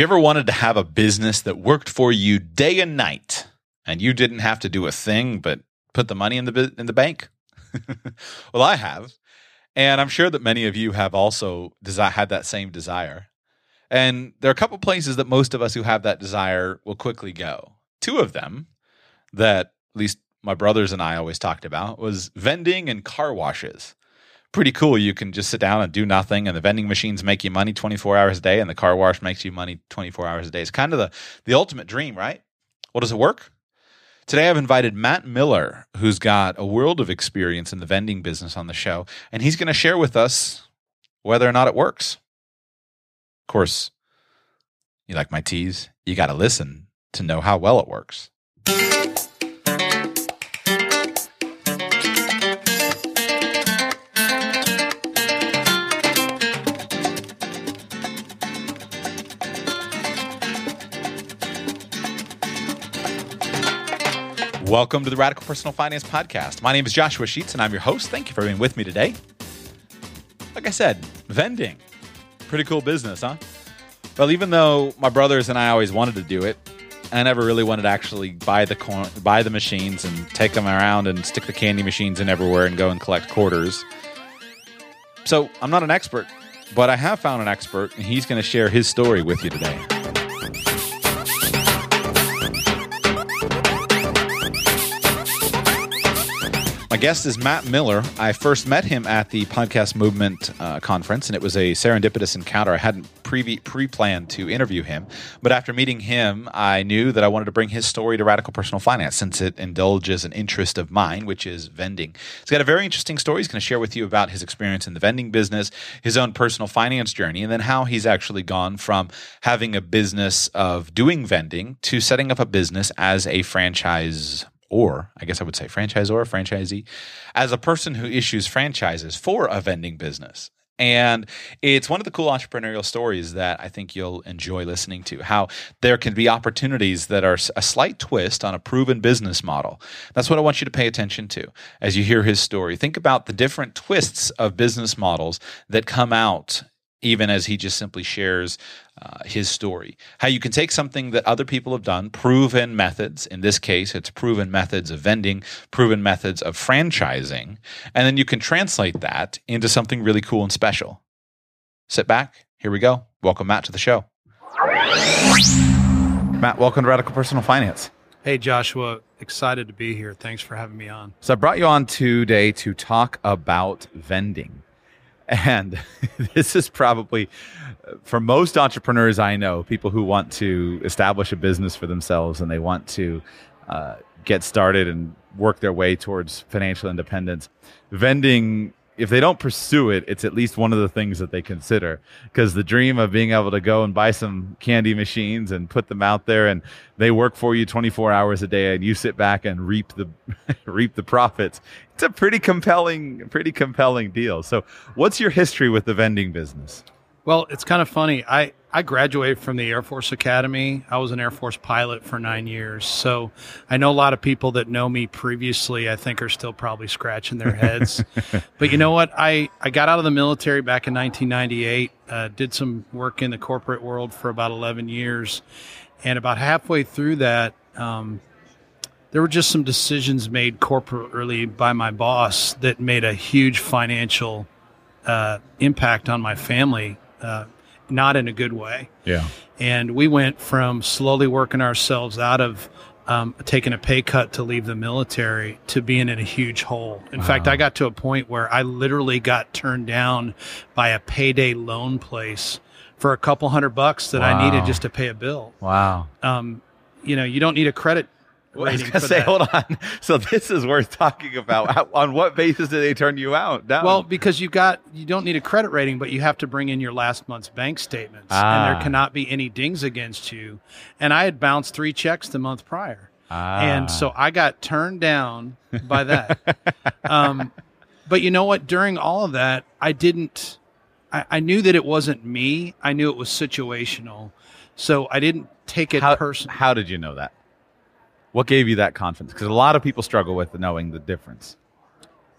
you ever wanted to have a business that worked for you day and night and you didn't have to do a thing but put the money in the in the bank? well, I have. And I'm sure that many of you have also desi- had that same desire. And there are a couple places that most of us who have that desire will quickly go. Two of them that at least my brothers and I always talked about was vending and car washes. Pretty cool. You can just sit down and do nothing, and the vending machines make you money 24 hours a day, and the car wash makes you money 24 hours a day. It's kind of the, the ultimate dream, right? Well, does it work? Today, I've invited Matt Miller, who's got a world of experience in the vending business on the show, and he's going to share with us whether or not it works. Of course, you like my tease? You got to listen to know how well it works. Welcome to the Radical Personal Finance Podcast. My name is Joshua Sheets, and I'm your host. Thank you for being with me today. Like I said, vending. Pretty cool business, huh? Well, even though my brothers and I always wanted to do it, I never really wanted to actually buy the corn, buy the machines and take them around and stick the candy machines in everywhere and go and collect quarters. So I'm not an expert, but I have found an expert, and he's going to share his story with you today. My guest is Matt Miller. I first met him at the Podcast Movement uh, conference, and it was a serendipitous encounter. I hadn't pre planned to interview him, but after meeting him, I knew that I wanted to bring his story to Radical Personal Finance since it indulges an interest of mine, which is vending. He's got a very interesting story. He's going to share with you about his experience in the vending business, his own personal finance journey, and then how he's actually gone from having a business of doing vending to setting up a business as a franchise or I guess I would say franchisor, franchisee, as a person who issues franchises for a vending business. And it's one of the cool entrepreneurial stories that I think you'll enjoy listening to. How there can be opportunities that are a slight twist on a proven business model. That's what I want you to pay attention to as you hear his story. Think about the different twists of business models that come out even as he just simply shares uh, his story. How you can take something that other people have done, proven methods, in this case, it's proven methods of vending, proven methods of franchising, and then you can translate that into something really cool and special. Sit back. Here we go. Welcome, Matt, to the show. Matt, welcome to Radical Personal Finance. Hey, Joshua. Excited to be here. Thanks for having me on. So, I brought you on today to talk about vending. And this is probably, for most entrepreneurs I know, people who want to establish a business for themselves and they want to uh, get started and work their way towards financial independence, vending if they don't pursue it, it's at least one of the things that they consider. Because the dream of being able to go and buy some candy machines and put them out there, and they work for you 24 hours a day, and you sit back and reap the reap the profits. It's a pretty compelling, pretty compelling deal. So, what's your history with the vending business? Well, it's kind of funny. I, I graduated from the Air Force Academy. I was an Air Force pilot for nine years. So I know a lot of people that know me previously, I think, are still probably scratching their heads. but you know what? I, I got out of the military back in 1998, uh, did some work in the corporate world for about 11 years. And about halfway through that, um, there were just some decisions made corporately by my boss that made a huge financial uh, impact on my family uh, not in a good way. Yeah. And we went from slowly working ourselves out of um, taking a pay cut to leave the military to being in a huge hole. In wow. fact, I got to a point where I literally got turned down by a payday loan place for a couple hundred bucks that wow. I needed just to pay a bill. Wow. Um, you know, you don't need a credit well, I was gonna say, that. hold on. So this is worth talking about. How, on what basis did they turn you out? Down? Well, because you got you don't need a credit rating, but you have to bring in your last month's bank statements, ah. and there ah. cannot be any dings against you. And I had bounced three checks the month prior, ah. and so I got turned down by that. um, but you know what? During all of that, I didn't. I, I knew that it wasn't me. I knew it was situational, so I didn't take it personally. How did you know that? What gave you that confidence? Because a lot of people struggle with knowing the difference.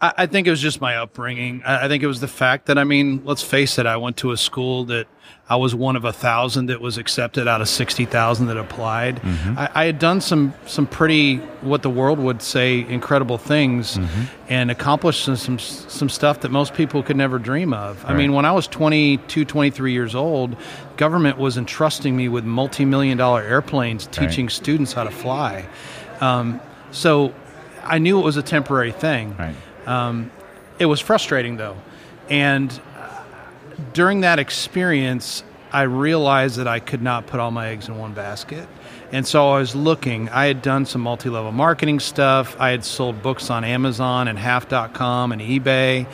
I, I think it was just my upbringing. I, I think it was the fact that I mean, let's face it, I went to a school that I was one of a thousand that was accepted out of sixty thousand that applied. Mm-hmm. I, I had done some some pretty what the world would say incredible things, Mm-hmm. and accomplished some, some some stuff that most people could never dream of. I mean, when I was 22, 23 years old, government was entrusting me with multi-million dollar airplanes, teaching students how to fly. Um, so I knew it was a temporary thing. Right. Um, it was frustrating though, and uh, during that experience, I realized that I could not put all my eggs in one basket. And so I was looking. I had done some multi level marketing stuff. I had sold books on Amazon and Half.com and eBay.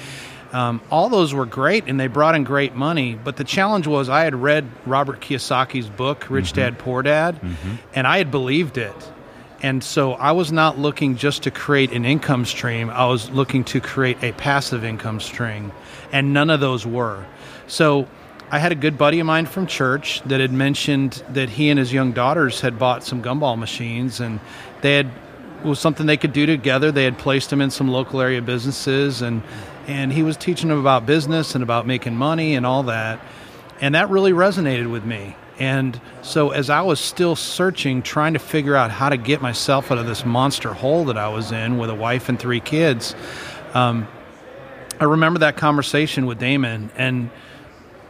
Um, all those were great and they brought in great money. But the challenge was I had read Robert Kiyosaki's book, Rich Dad Poor Dad, and I had believed it. And so I was not looking just to create an income stream. I was looking to create a passive income stream. And none of those were. So I had a good buddy of mine from church that had mentioned that he and his young daughters had bought some gumball machines and they had was something they could do together. They had placed them in some local area businesses and and he was teaching them about business and about making money and all that. And that really resonated with me. And so, as I was still searching, trying to figure out how to get myself out of this monster hole that I was in with a wife and three kids, um, I remember that conversation with Damon. And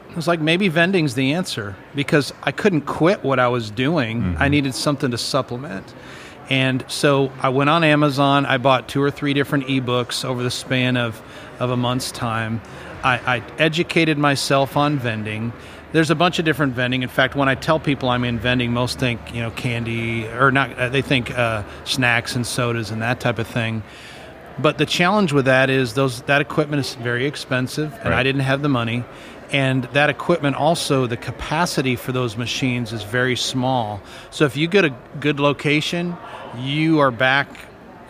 it was like, maybe vending's the answer because I couldn't quit what I was doing. I needed something to supplement. And so I went on Amazon. I bought two or three different ebooks over the span of, of a month's time. I, I educated myself on vending. There's a bunch of different vending. In fact, when I tell people I'm in vending, most think you know candy or not. uh, They think uh, snacks and sodas and that type of thing. But the challenge with that is those that equipment is very expensive, and I didn't have the money. And that equipment also, the capacity for those machines is very small. So if you get a good location, you are back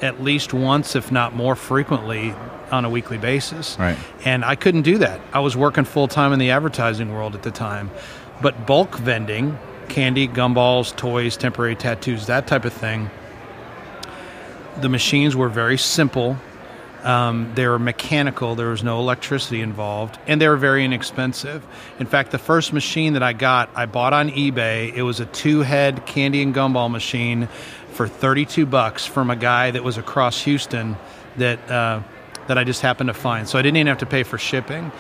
at least once, if not more frequently, on a weekly basis. Right. And I couldn't do that. I was working full time in the advertising world at the time. But bulk vending, candy, gumballs, toys, temporary tattoos, that type of thing, the machines were very simple. Um, they were mechanical. There was no electricity involved, and they were very inexpensive. In fact, the first machine that I got, I bought on eBay. It was a two-head candy and gumball machine for 32 bucks from a guy that was across Houston that uh, that I just happened to find. So I didn't even have to pay for shipping.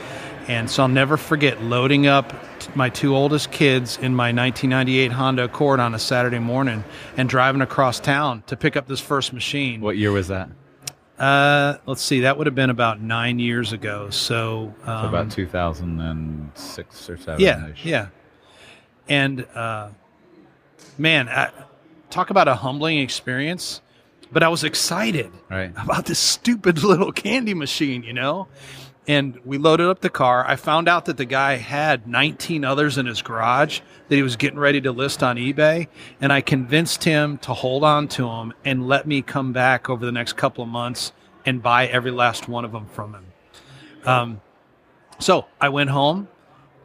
And so I'll never forget loading up t- my two oldest kids in my 1998 Honda Accord on a Saturday morning and driving across town to pick up this first machine. What year was that? Uh, let's see, that would have been about nine years ago. So, um, So about 2006 or 7 yeah, yeah. And uh, man, I, talk about a humbling experience. But I was excited Right. about this stupid little candy machine, you know? And we loaded up the car. I found out that the guy had 19 others in his garage that he was getting ready to list on eBay. And I convinced him to hold on to them and let me come back over the next couple of months and buy every last one of them from him. Um, so I went home,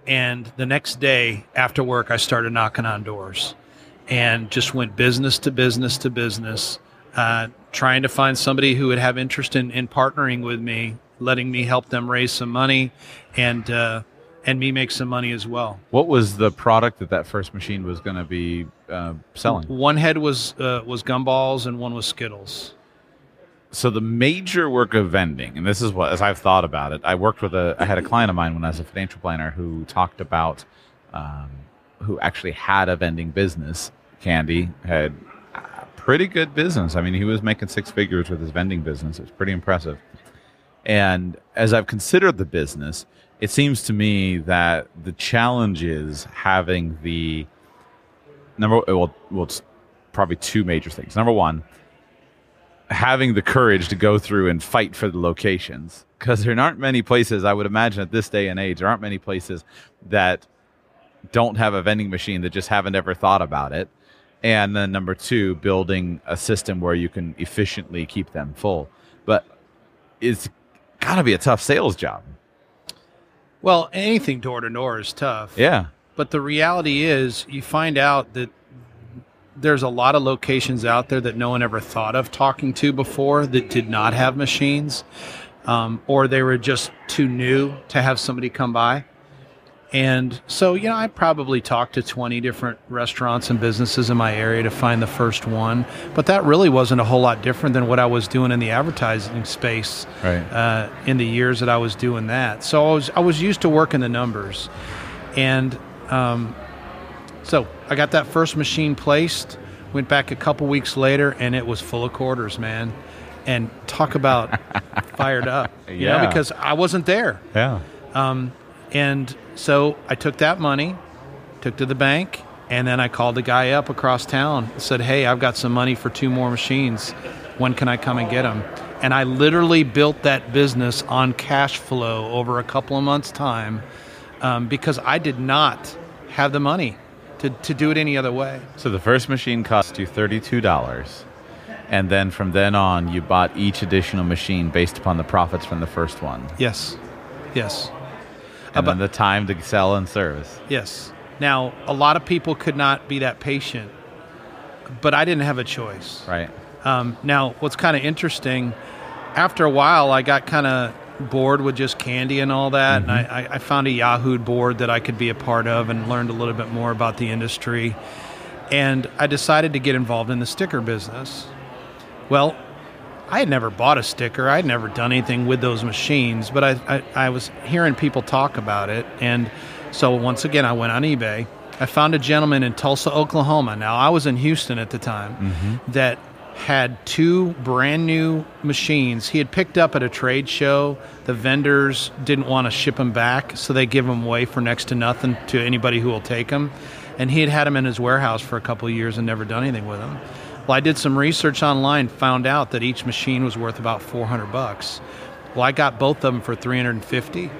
and the next day after work, I started knocking on doors and just went business to business to business, uh, trying to find somebody who would have interest in, in partnering with me, letting me help them raise some money, and uh, and me make some money as well. What was the product that that first machine was going to be uh, selling? One head was uh, was gumballs, and one was Skittles. So the major work of vending, and this is what, as I've thought about it, I worked with a, I had a client of mine when I was a financial planner who talked about, um, who actually had a vending business. Candy had pretty good business. I mean, he was making six figures with his vending business. It's pretty impressive. And as I've considered the business, it seems to me that the challenge is having the number. Well, well, it's probably two major things. Number one, having the courage to go through and fight for the locations because there aren't many places i would imagine at this day and age there aren't many places that don't have a vending machine that just haven't ever thought about it and then number two building a system where you can efficiently keep them full but it's got to be a tough sales job Well, anything door to door is tough. yeah But the reality is, you find out that there's a lot of locations out there that no one ever thought of talking to before that did not have machines. um, or they were just too new to have somebody come by. And so, you know, I probably talked to 20 different restaurants and businesses in my area to find the first one. But that really wasn't a whole lot different than what I was doing in the advertising space Right. uh, in the years that I was doing that. So I was I was used to working the numbers, and um, so I got that first machine placed. Went back a couple weeks later, and it was full of quarters, man. And talk about fired up, you know, Yeah. because I wasn't there. Yeah. And so I took that money, took to the bank, and then I called the guy up across town said, Hey, I've got some money for two more machines. When can I come and get them? And I literally built that business on cash flow over a couple of months' time um, because I did not have the money to, to do it any other way. So the first machine cost you $32. And then from then on, you bought each additional machine based upon the profits from the first one. Yes. Yes. And About- the time to sell and service. Yes. Now, a lot of people could not be that patient, but I didn't have a choice. Right. Um, now, what's kind of interesting, after a while, I got kind of bored with just candy and all that, and I, I- I found a Yahoo board that I could be a part of and learned a little bit more about the industry. And I decided to get involved in the sticker business. Well, I had never bought a sticker. I had never done anything with those machines, but I, I, I was hearing people talk about it. And so once again, I went on eBay. I found a gentleman in Tulsa, Oklahoma. Now, I was in Houston at the time mm-hmm. that had two brand new machines he had picked up at a trade show. The vendors didn't want to ship them back, so they give them away for next to nothing to anybody who will take them. And he had had them in his warehouse for a couple of years and never done anything with them. Well, I did some research online, found out that each machine was worth about 400 bucks. Well, I got both of them for 350.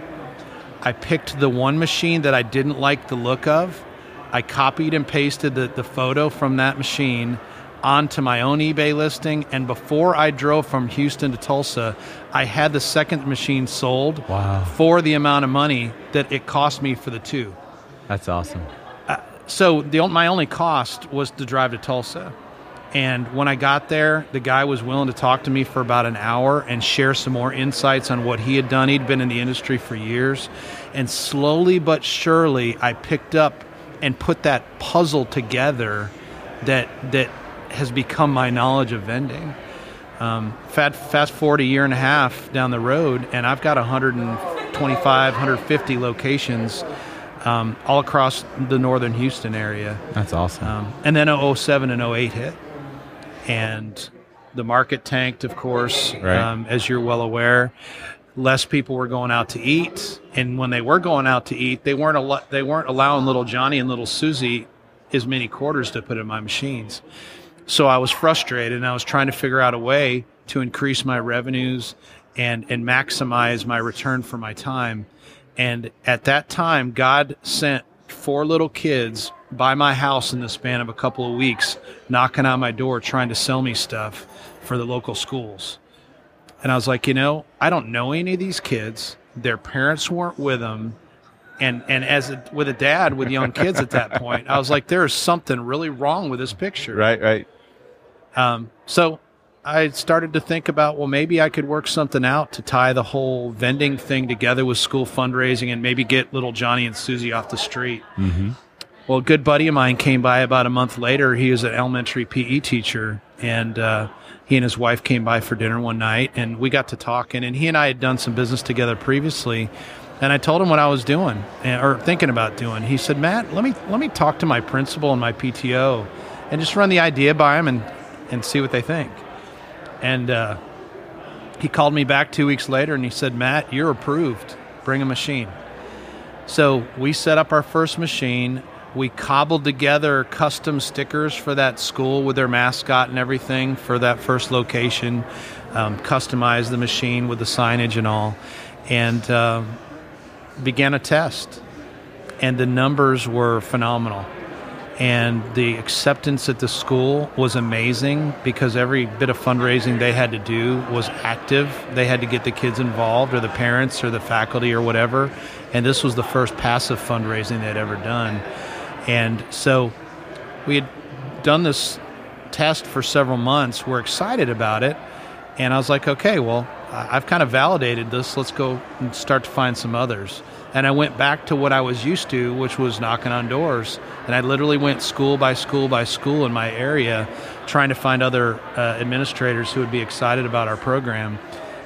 I picked the one machine that I didn't like the look of. I copied and pasted the, the photo from that machine onto my own eBay listing. And before I drove from Houston to Tulsa, I had the second machine sold Wow. for the amount of money that it cost me for the two. That's awesome. Uh, so the my only cost was to drive to Tulsa. And when I got there, the guy was willing to talk to me for about an hour and share some more insights on what he had done. He'd been in the industry for years. And slowly but surely, I picked up and put that puzzle together that, that has become my knowledge of vending. Um, fast, fast forward a year and a half down the road, and I've got 125, 150 locations um, all across the northern Houston area. That's awesome. Um, and then 07 and 08 hit. And the market tanked, of course, Right. um, as you're well aware. Less people were going out to eat, and when they were going out to eat, they weren't al- they weren't allowing little Johnny and little Susie as many quarters to put in my machines. So I was frustrated, and I was trying to figure out a way to increase my revenues and and maximize my return for my time. And at that time, God sent four little kids by my house in the span of a couple of weeks, knocking on my door, trying to sell me stuff for the local schools. And I was like, you know, I don't know any of these kids. Their parents weren't with them. And, and as a, with a dad with young kids at that point, I was like, there is something really wrong with this picture. right, right. Um, so I started to think about, well, maybe I could work something out to tie the whole vending thing together with school fundraising and maybe get little Johnny and Susie off the street. Mm-hmm. Well, a good buddy of mine came by about a month later. He was an elementary PE teacher, and uh, he and his wife came by for dinner one night, and we got to talking. And he and I had done some business together previously. And I told him what I was doing or thinking about doing. He said, "Matt, let me let me talk to my principal and my PTO, and just run the idea by them and and see what they think." And uh, he called me back two weeks later and he said, Matt, you're approved. Bring a machine. So we set up our first machine. We cobbled together custom stickers for that school with their mascot and everything for that first location, um, customized the machine with the signage and all, and um began a test. And the numbers were phenomenal and the acceptance at the school was amazing because every bit of fundraising they had to do was active. They had to get the kids involved, or the parents, or the faculty, or whatever. And this was the first passive fundraising they'd ever done. And so we had done this test for several months. We're excited about it. And I was like, okay, well, I've kind of validated this. Let's go and start to find some others. And I went back to what I was used to, which was knocking on doors. And I literally went school by school by school in my area, trying to find other uh, administrators who would be excited about our program.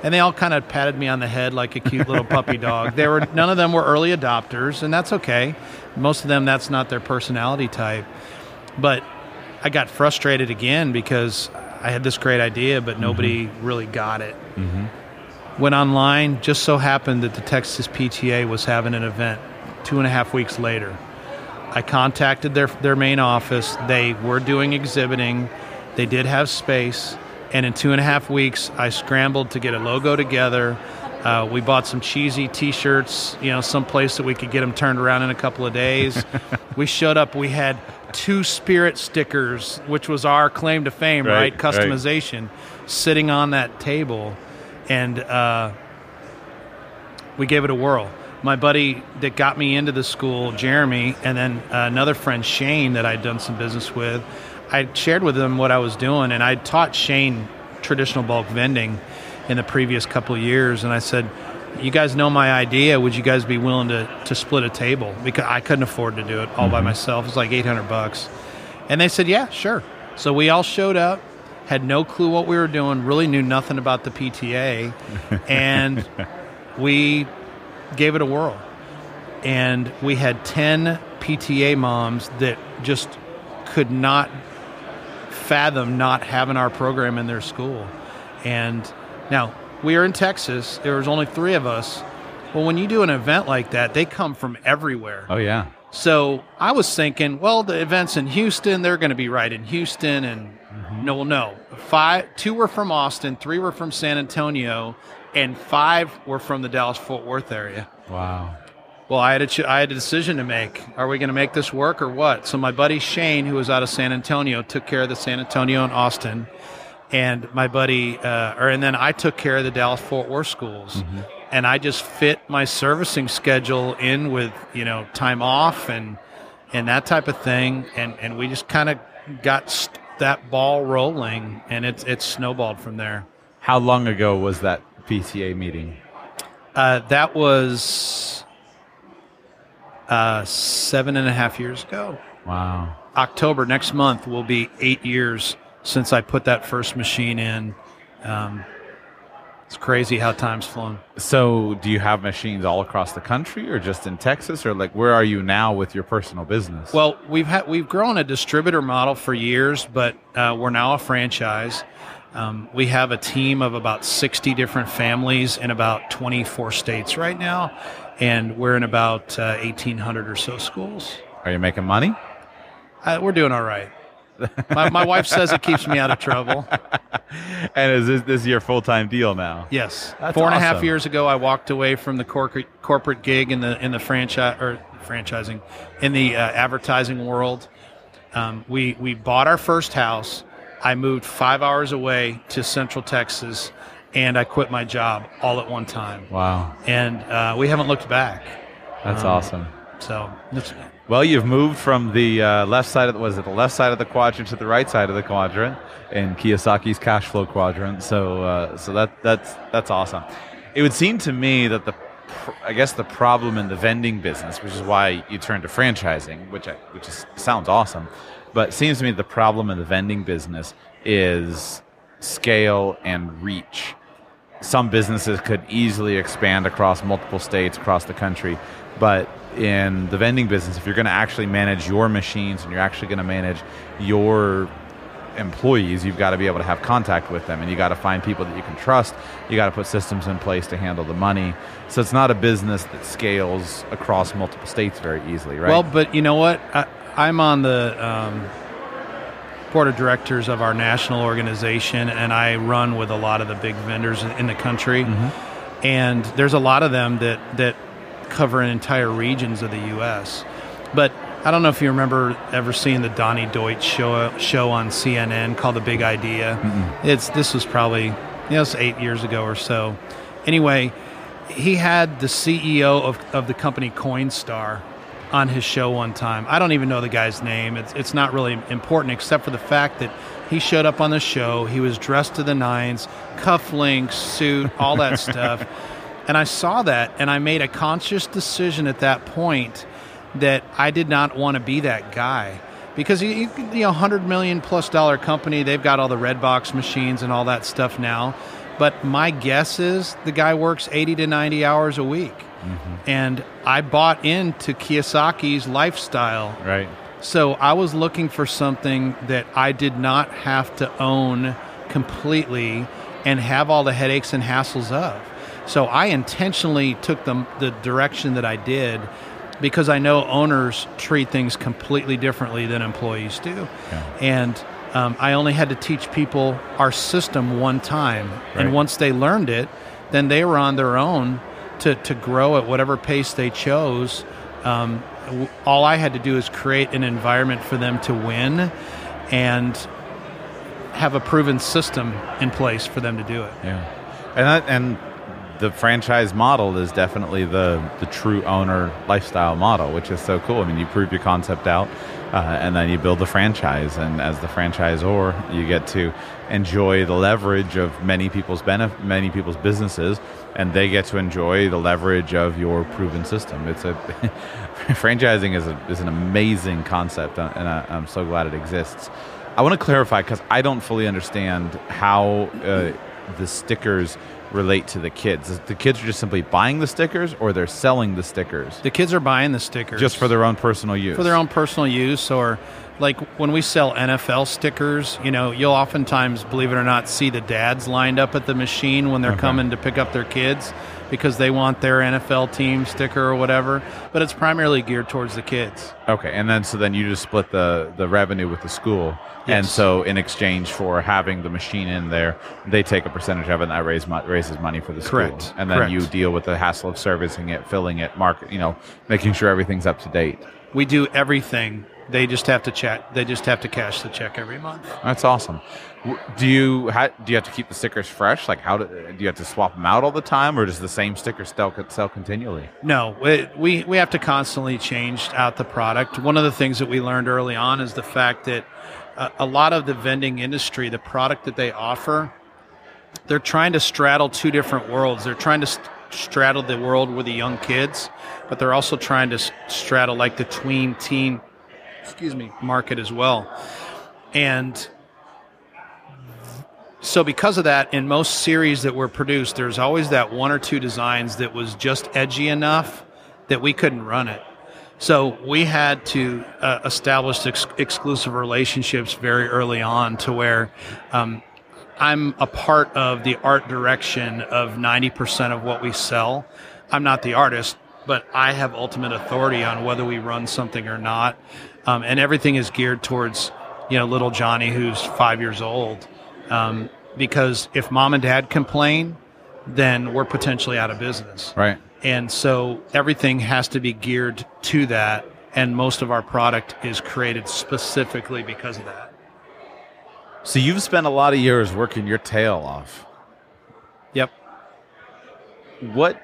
And they all kind of patted me on the head like a cute little puppy dog. They were none of them were early adopters, and that's okay. Most of them, that's not their personality type. But I got frustrated again because I had this great idea, but nobody mm-hmm. really got it. Mm-hmm. Went online, just so happened that the Texas PTA was having an event two and a half weeks later. I contacted their, their main office. They were doing exhibiting, they did have space. And in two and a half weeks, I scrambled to get a logo together. Uh, we bought some cheesy T-shirts, you know, someplace that we could get them turned around in a couple of days. we showed up. We had two Spirit stickers, which was our claim to fame, Right, right? right. Customization, sitting on that table, and uh, we gave it a whirl. My buddy that got me into the school, Jeremy, and then uh, another friend, Shane, that I'd done some business with, I shared with them what I was doing, and I taught Shane traditional bulk vending in the previous couple years, and I said, "You guys know my idea. Would you guys be willing to to split a table? Because I couldn't afford to do it all by mm-hmm. myself. It's like eight hundred bucks." And they said, "Yeah, sure." So we all showed up, had no clue what we were doing, really knew nothing about the PTA, and we gave it a whirl. And we had 10 PTA moms that just could not fathom not having our program in their school. And now we are in Texas, there was only three of us. Well, when you do an event like that, they come from everywhere. Oh yeah. So I was thinking, well, the event's in Houston. They're going to be right in Houston, and mm-hmm. no, no. Five, two were from Austin, three were from San Antonio, and five were from the Dallas Fort Worth area. Wow. Well, I had a ch- I had a decision to make. Are we going to make this work or what? So my buddy Shane, who was out of San Antonio, took care of the San Antonio and Austin, and my buddy, uh, or and then I took care of the Dallas Fort Worth schools, and I just fit my servicing schedule in with you know time off and and that type of thing, and and we just kind of got st- that ball rolling, and it's it's snowballed from there. How long ago was that PTA meeting? Uh, that was uh, seven and a half years ago. Wow. October next month will be eight years since I put that first machine in. Um, it's crazy how time's flown. So, do you have machines all across the country, or just in Texas, or like where are you now with your personal business? Well, we've had we've grown a distributor model for years, but uh, we're now a franchise. Um, we have a team of about 60 different families in about 24 states right now, and we're in about uh, 1,800 or so schools. are you making money? Uh, we're doing all right. My, my wife says it keeps me out of trouble. And is this, this your full time deal now? Yes, That's four and a half years ago, I walked away from the corporate corporate gig in the in the franchise or franchising in the uh, advertising world. Um, we we bought our first house. I moved five hours away to Central Texas, and I quit my job all at one time. Wow, And uh, we haven't looked back. that's Um, awesome. So Well, you've moved from the uh, left side of the, was it the left side of the quadrant to the right side of the quadrant in Kiyosaki's cash flow quadrant. So, uh, so that that's that's awesome. It would seem to me that the I guess the problem in the vending business, which is why you turned to franchising, which I, which is, sounds awesome, but it seems to me the problem in the vending business is scale and reach some businesses could easily expand across multiple states across the country. But in the vending business if you're going to actually manage your machines and you're actually going to manage your employees you've got to be able to have contact with them. And you got to find people that you can trust. You got to put systems in place to handle the money. So it's not a business that scales across multiple states very easily right? Well, but you know what? I, I'm on the um, board of directors of our national organization, and I run with a lot of the big vendors in the country. Mm-hmm. And there's a lot of them that that cover entire regions of the U.S. But I don't know if you remember ever seeing the Donny Deutsch show show on CNN called The Big Idea. It's this was probably you know it's eight years ago or so. Anyway, he had the CEO of, of the company Coinstar on his show one time. I don't even know the guy's name. It's it's not really important except for the fact that he showed up on the show. He was dressed to the nines, cufflinks, suit, all that stuff. And I saw that and I made a conscious decision at that point that I did not want to be that guy. Because you, you know, 100 million plus dollar company, they've got all the Redbox machines and all that stuff now. But my guess is the guy works 80 to 90 hours a week. Mm-hmm. And I bought into Kiyosaki's lifestyle. Right. So I was looking for something that I did not have to own completely and have all the headaches and hassles of. So I intentionally took the, the direction that I did because I know owners treat things completely differently than employees do. Yeah. And um, I only had to teach people our system one time. Right. And once they learned it, then they were on their own to, to grow at whatever pace they chose. Um, all I had to do is create an environment for them to win and have a proven system in place for them to do it. Yeah. And that, and the franchise model is definitely the the true owner lifestyle model, which is so cool. I mean, you prove your concept out, uh, and then you build the franchise, and as the franchisor, you get to enjoy the leverage of many people's benef- many people's businesses, and they get to enjoy the leverage of your proven system. It's a franchising is a, is an amazing concept, uh, and I, am so glad it exists. I want to clarify because I don't fully understand how uh, the stickers relate to the kids? The kids are just simply buying the stickers, or they're selling the stickers The kids are buying the stickers just for their own personal use. for their own personal use or like when we sell NFL stickers, you know, you'll oftentimes, believe it or not, see the dads lined up at the machine when they're Okay. coming to pick up their kids because they want their NFL team sticker or whatever. But it's primarily geared towards the kids. Okay, and then so then you just split the the revenue with the school, and so in exchange for having the machine in there, they take a percentage of it, and that raise, raises money for the school. Correct, And then correct. you deal with the hassle of servicing it, filling it, market, you know, making sure everything's up to date. We do everything. They just have to check. They just have to cash the check every month. That's awesome. Do you ha- do you have to keep the stickers fresh? Like how do, do you have to swap them out all the time, or does the same sticker sell sell continually? No, we, we we have to constantly change out the product. One of the things that we learned early on is the fact that a, a lot of the vending industry, the product that they offer, they're trying to straddle two different worlds. They're trying to st- straddle the world with the young kids, but they're also trying to straddle like the tween teen, excuse me, market as well. And so because of that in most series that were produced there's always that one or two designs that was just edgy enough that we couldn't run it. So we had to uh, establish ex- exclusive relationships very early on to where um, i'm a part of the art direction of 90% of what we sell. I'm not the artist but i have ultimate authority on whether we run something or not um, and everything is geared towards you know little johnny who's five years old um, because if mom and dad complain, then we're potentially out of business. Right. And so everything has to be geared to that. And most of our product is created specifically because of that. So you've spent a lot of years working your tail off. Yep. What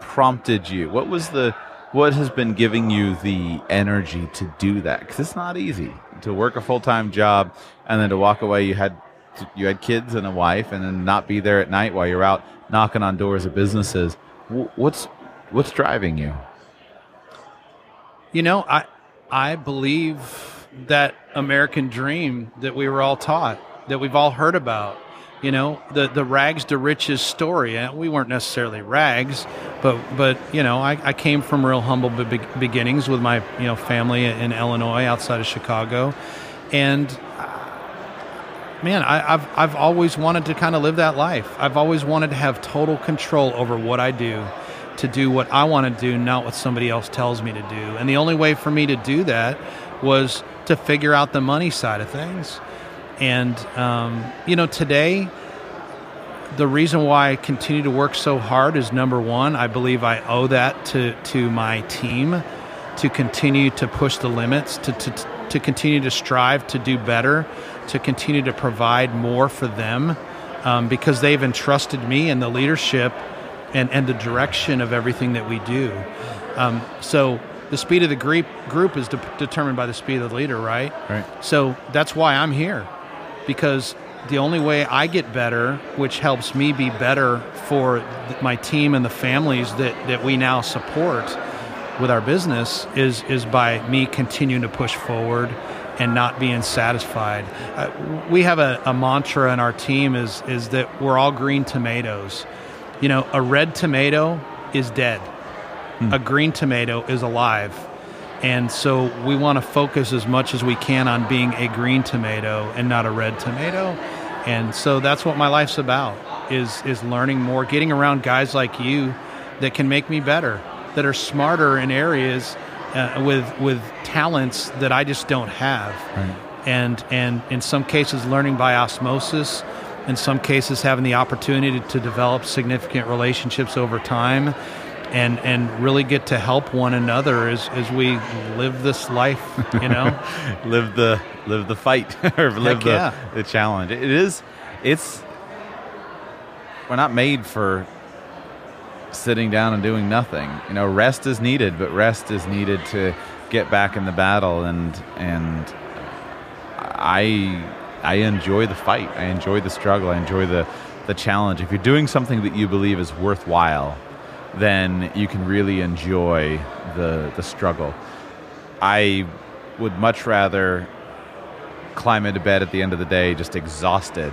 prompted you? What was the what has been giving you the energy to do that? Because it's not easy to work a full time job and then to walk away. You had you had kids and a wife, and then not be there at night while you're out knocking on doors of businesses. What's what's driving you? You know, I I believe that American dream that we were all taught, that we've all heard about. You know, the the rags to riches story. And we weren't necessarily rags, but but you know, I, I came from real humble be- beginnings with my you know family in Illinois, outside of Chicago, and uh, man, I, I've I've always wanted to kind of live that life. I've always wanted to have total control over what I do, to do what I want to do, not what somebody else tells me to do. And the only way for me to do that was to figure out the money side of things. And um, you know, today, the reason why I continue to work so hard is number one, I believe I owe that to to my team to continue to push the limits, to to to continue to strive to do better, to continue to provide more for them, um, because they've entrusted me in the leadership and and the direction of everything that we do. Um, so the speed of the group group is de- determined by the speed of the leader, right? Right. So that's why I'm here, because the only way I get better, which helps me be better for my team and the families that, that we now support with our business, is is by me continuing to push forward and not being satisfied. Uh, we have a, a mantra in our team is is that we're all green tomatoes. You know, a red tomato is dead. A green tomato is alive. And so we want to focus as much as we can on being a green tomato and not a red tomato. And so that's what my life's about is is learning more, getting around guys like you that can make me better, that are smarter in areas uh, with with talents that I just don't have. And and in some cases learning by osmosis, in some cases having the opportunity to develop significant relationships over time and and really get to help one another as as we live this life, you know. live the live the fight or live Heck the, yeah. the challenge. It is it's we're not made for sitting down and doing nothing. You know, rest is needed, but rest is needed to get back in the battle and and I I enjoy the fight. I enjoy the struggle. I enjoy the the challenge. If you're doing something that you believe is worthwhile, then you can really enjoy the the struggle. I would much rather climb into bed at the end of the day just exhausted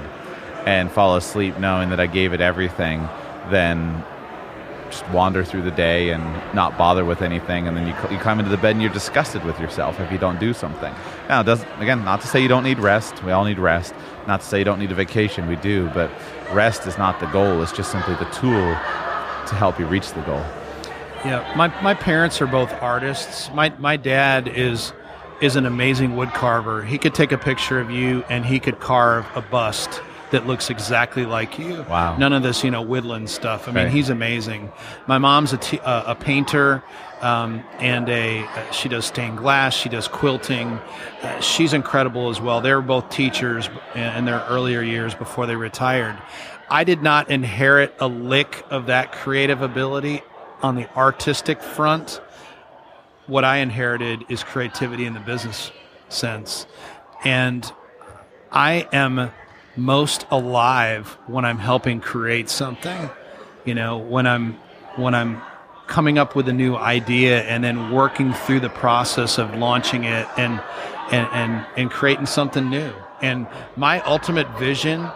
and fall asleep knowing that I gave it everything than just wander through the day and not bother with anything. And then you, you climb into the bed and you're disgusted with yourself if you don't do something. Now does again not to say you don't need rest. We all need rest. Not to say you don't need a vacation. We do. But rest is not the goal. It's just simply the tool to help you reach the goal Yeah, my, my parents are both artists. My my dad is is an amazing wood carver. He could take a picture of you and he could carve a bust that looks exactly like you. Wow. None of this, you know, woodland stuff. I mean, Right. he's amazing. My mom's a, t- uh, a painter um, and a uh, she does stained glass. She does quilting. Uh, she's incredible as well. They were both teachers in, in their earlier years before they retired. I did not inherit a lick of that creative ability on the artistic front. What I inherited is creativity in the business sense. And I am most alive when I'm helping create something. You know, when I'm when I'm coming up with a new idea and then working through the process of launching it and and and, and creating something new. And my ultimate vision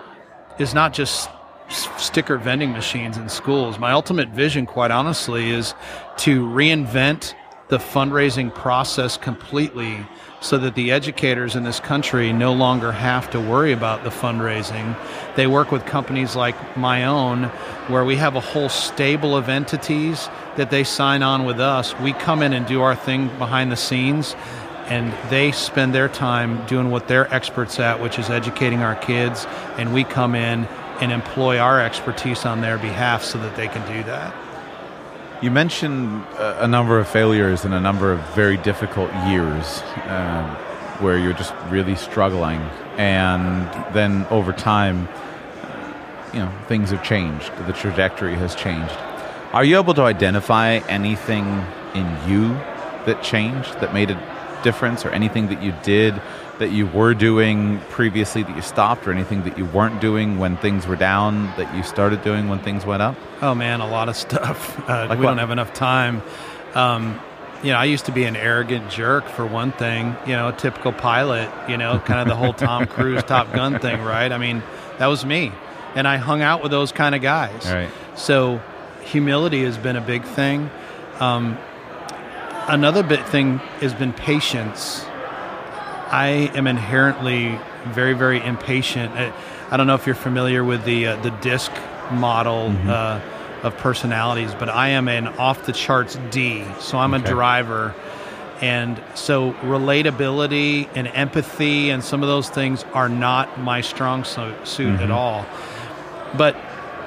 is not just sticker vending machines in schools. My ultimate vision, quite honestly, is to reinvent the fundraising process completely so that the educators in this country no longer have to worry about the fundraising. They work with companies like my own, where we have a whole stable of entities that they sign on with us. We come in and do our thing behind the scenes and they spend their time doing what they're experts at, which is educating our kids, and we come in and employ our expertise on their behalf so that they can do that. You mentioned a, number of failures and a number of very difficult years um, where you're just really struggling, and then over time, you know, things have changed. The trajectory has changed. Are you able to identify anything in you that changed, that made a difference, or anything that you did that you were doing previously that you stopped, or anything that you weren't doing when things were down that you started doing when things went up? Oh man, a lot of stuff. Uh, Like we what? don't have enough time. Um, you know, I used to be an arrogant jerk for one thing. You know, a typical pilot. You know, kind of the whole Tom Cruise Top Gun thing, right? I mean, that was me, and I hung out with those kind of guys. Right. So, humility has been a big thing. Um, another big thing has been patience. I am inherently very, very impatient. I, I don't know if you're familiar with the uh, the DISC model uh, of personalities, but I am an off the charts D. So I'm a driver, and so relatability and empathy and some of those things are not my strong suit at all. But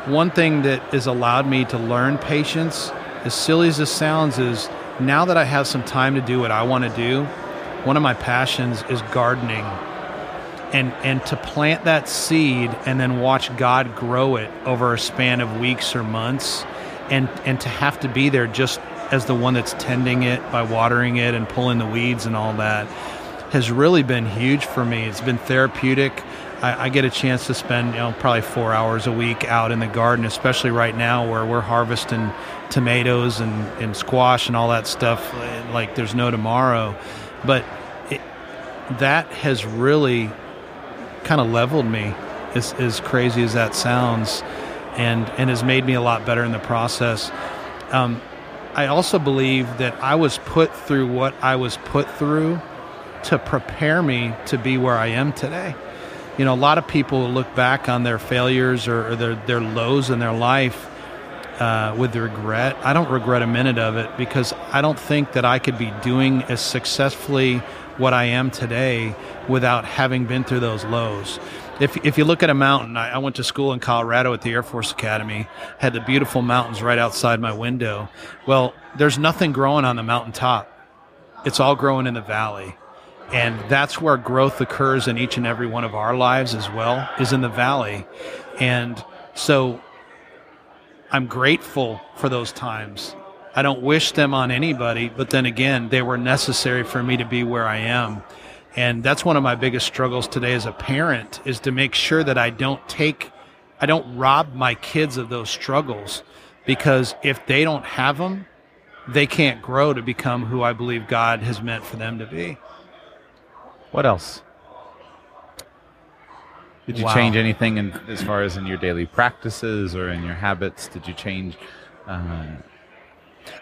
one thing that has allowed me to learn patience, as silly as this sounds, is now that I have some time to do what I want to do, one of my passions is gardening. And, and to plant that seed and then watch God grow it over a span of weeks or months and, and to have to be there just as the one that's tending it by watering it and pulling the weeds and all that has really been huge for me. It's been therapeutic. I, I, get a chance to spend, you know, probably four hours a week out in the garden, especially right now where we're harvesting tomatoes and, and squash and all that stuff like there's no tomorrow. But that has really kind of leveled me, as, as crazy as that sounds, and, and has made me a lot better in the process. Um, I also believe that I was put through what I was put through to prepare me to be where I am today. You know, a lot of people look back on their failures or, or their, their lows in their life uh, with regret. I don't regret a minute of it because I don't think that I could be doing as successfully what I am today without having been through those lows. If, if you look at a mountain, I, I went to school in Colorado at the Air Force Academy, had the beautiful mountains right outside my window. Well, there's nothing growing on the mountaintop, it's all growing in the valley. And that's where growth occurs in each and every one of our lives as well, is in the valley. And so I'm grateful for those times. I don't wish them on anybody, but then again, they were necessary for me to be where I am. And that's one of my biggest struggles today as a parent is to make sure that I don't take, I don't rob my kids of those struggles because if they don't have them, they can't grow to become who I believe God has meant for them to be. What else? Did you wow. change anything in, as far as in your daily practices or in your habits? Did you change? Uh...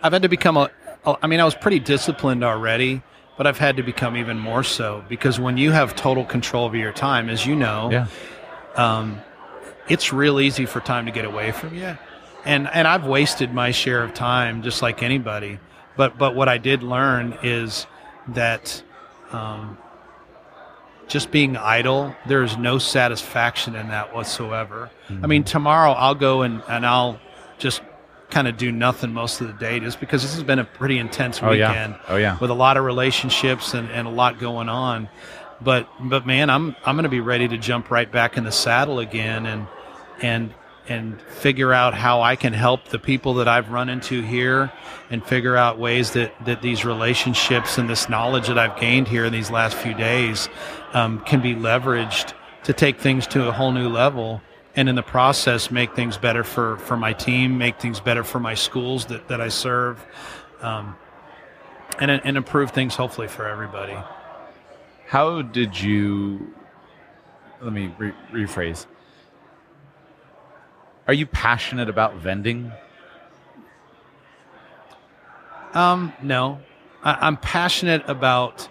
I've had to become a. I mean, I was pretty disciplined already, but I've had to become even more so because when you have total control over your time, as you know, yeah. um, it's real easy for time to get away from you. And and I've wasted my share of time just like anybody. But but what I did learn is that um, just being idle, there is no satisfaction in that whatsoever. Mm-hmm. I mean, tomorrow I'll go and, and I'll just kind of do nothing most of the day just because this has been a pretty intense weekend. oh. Yeah. Oh yeah. With a lot of relationships and, and a lot going on. But but man, I'm I'm gonna be ready to jump right back in the saddle again and and and figure out how I can help the people that I've run into here and figure out ways that, that these relationships and this knowledge that I've gained here in these last few days um, can be leveraged to take things to a whole new level and in the process make things better for, for my team, make things better for my schools that, that I serve, um, and, and improve things hopefully for everybody. How did you, let me re- rephrase are you passionate about vending? Um, no, I, am passionate about.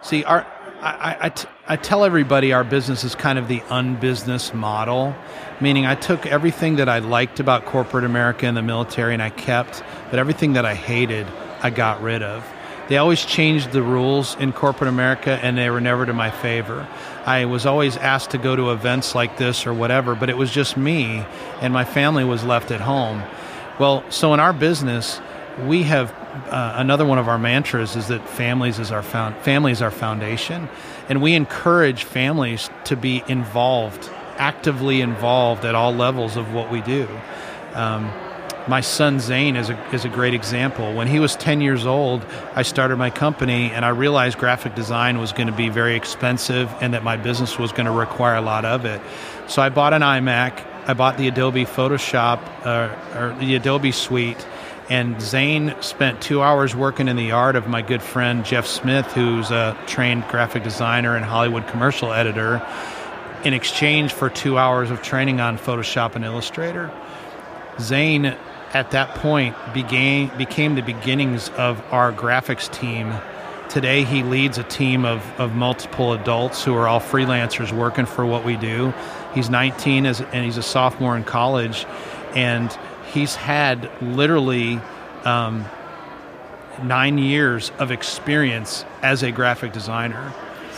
See, our I, I, t- I tell everybody our business is kind of the unbusiness model, meaning I took everything that I liked about corporate America and the military and I kept, but everything that I hated, I got rid of. They always changed the rules in corporate America and they were never to my favor. I was always asked to go to events like this or whatever, but it was just me and my family was left at home. Well, so in our business, we have uh, another one of our mantras is that families is our found family is our foundation, and we encourage families to be involved, actively involved at all levels of what we do. Um, my son Zane is a, is a great example. When he was 10 years old, I started my company and I realized graphic design was going to be very expensive and that my business was going to require a lot of it. So I bought an iMac, I bought the Adobe Photoshop uh, or the Adobe Suite, and Zane spent two hours working in the yard of my good friend Jeff Smith, who's a trained graphic designer and Hollywood commercial editor, in exchange for two hours of training on Photoshop and Illustrator. Zane at that point began became the beginnings of our graphics team. Today, he leads a team of, of multiple adults who are all freelancers working for what we do. He's 19 as, and he's a sophomore in college, and he's had literally um, nine years of experience as a graphic designer.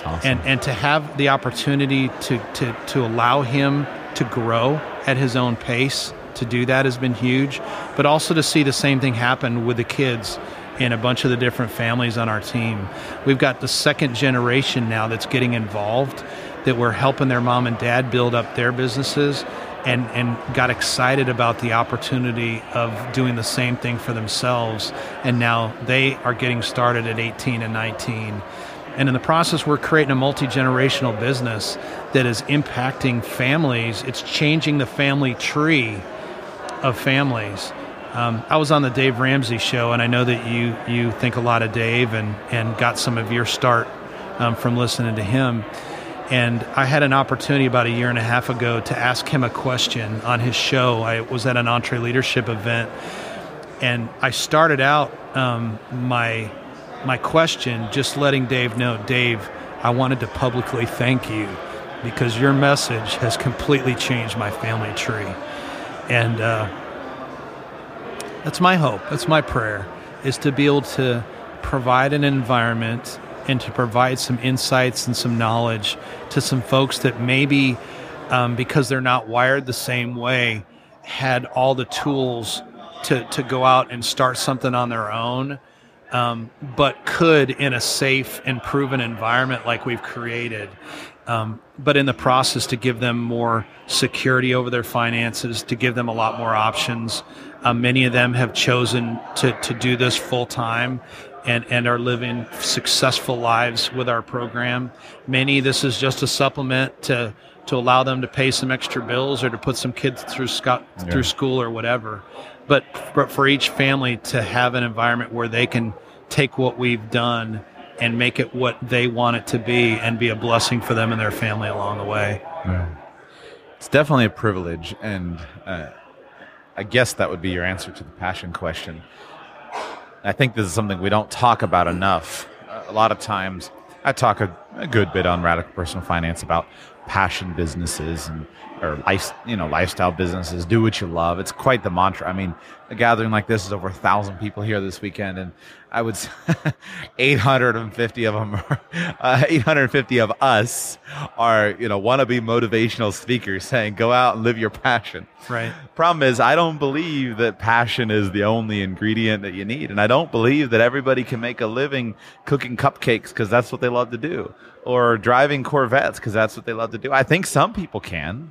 Awesome. And, and to have the opportunity to, to, to allow him to grow at his own pace to do that has been huge, but also to see the same thing happen with the kids in a bunch of the different families on our team. We've got the second generation now that's getting involved, that we're helping their mom and dad build up their businesses. And, and got excited about the opportunity of doing the same thing for themselves. And now they are getting started at 18 and 19. And in the process, we're creating a multi generational business that is impacting families. It's changing the family tree of families. Um, I was on the Dave Ramsey show, and I know that you you think a lot of Dave and and got some of your start um, from listening to him. And I had an opportunity about a year and a half ago to ask him a question on his show. I was at an EntreLeadership event, and I started out um, my my question just letting Dave know, Dave, I wanted to publicly thank you because your message has completely changed my family tree, and uh, that's my hope. That's my prayer is to be able to provide an environment and to provide some insights and some knowledge to some folks that maybe um, because they're not wired the same way had all the tools to, to go out and start something on their own um, but could in a safe and proven environment like we've created um, but in the process to give them more security over their finances to give them a lot more options. Um, many of them have chosen to, to do this full time and, and are living successful lives with our program. Many, this is just a supplement to, to allow them to pay some extra bills or to put some kids through, sco- yeah. through school or whatever. But, but for each family to have an environment where they can take what we've done and make it what they want it to be and be a blessing for them and their family along the way. Yeah. It's definitely a privilege. And uh, I guess that would be your answer to the passion question. I think this is something we don't talk about enough. A lot of times, I talk a, a good bit on radical personal finance about passion businesses and or life, you know, lifestyle businesses. Do what you love. It's quite the mantra. I mean, a gathering like this is over a thousand people here this weekend, and I would 850 of them, are, uh, 850 of us are, you know, wannabe motivational speakers saying, "Go out and live your passion." Right. Problem is, I don't believe that passion is the only ingredient that you need, and I don't believe that everybody can make a living cooking cupcakes because that's what they love to do, or driving Corvettes because that's what they love to do. I think some people can.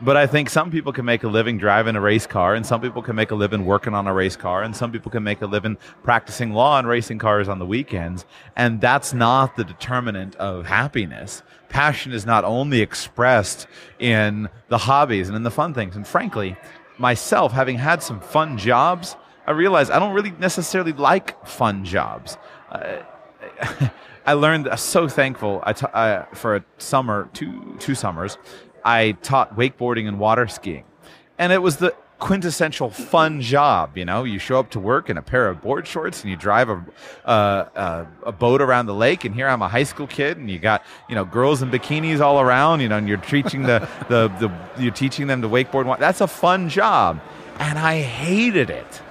But I think some people can make a living driving a race car, and some people can make a living working on a race car, and some people can make a living practicing law and racing cars on the weekends. And that's not the determinant of happiness. Passion is not only expressed in the hobbies and in the fun things. And frankly, myself, having had some fun jobs, I realize I don't really necessarily like fun jobs. Uh, I learned, I'm so thankful I t- uh, for a summer, two, two summers. I taught wakeboarding and water skiing. And it was the quintessential fun job. You know, you show up to work in a pair of board shorts and you drive a, uh, a boat around the lake. And here I'm a high school kid, and you got you know girls in bikinis all around. You know, and you're teaching the, the, the you're teaching them to wakeboard. That's a fun job, and I hated it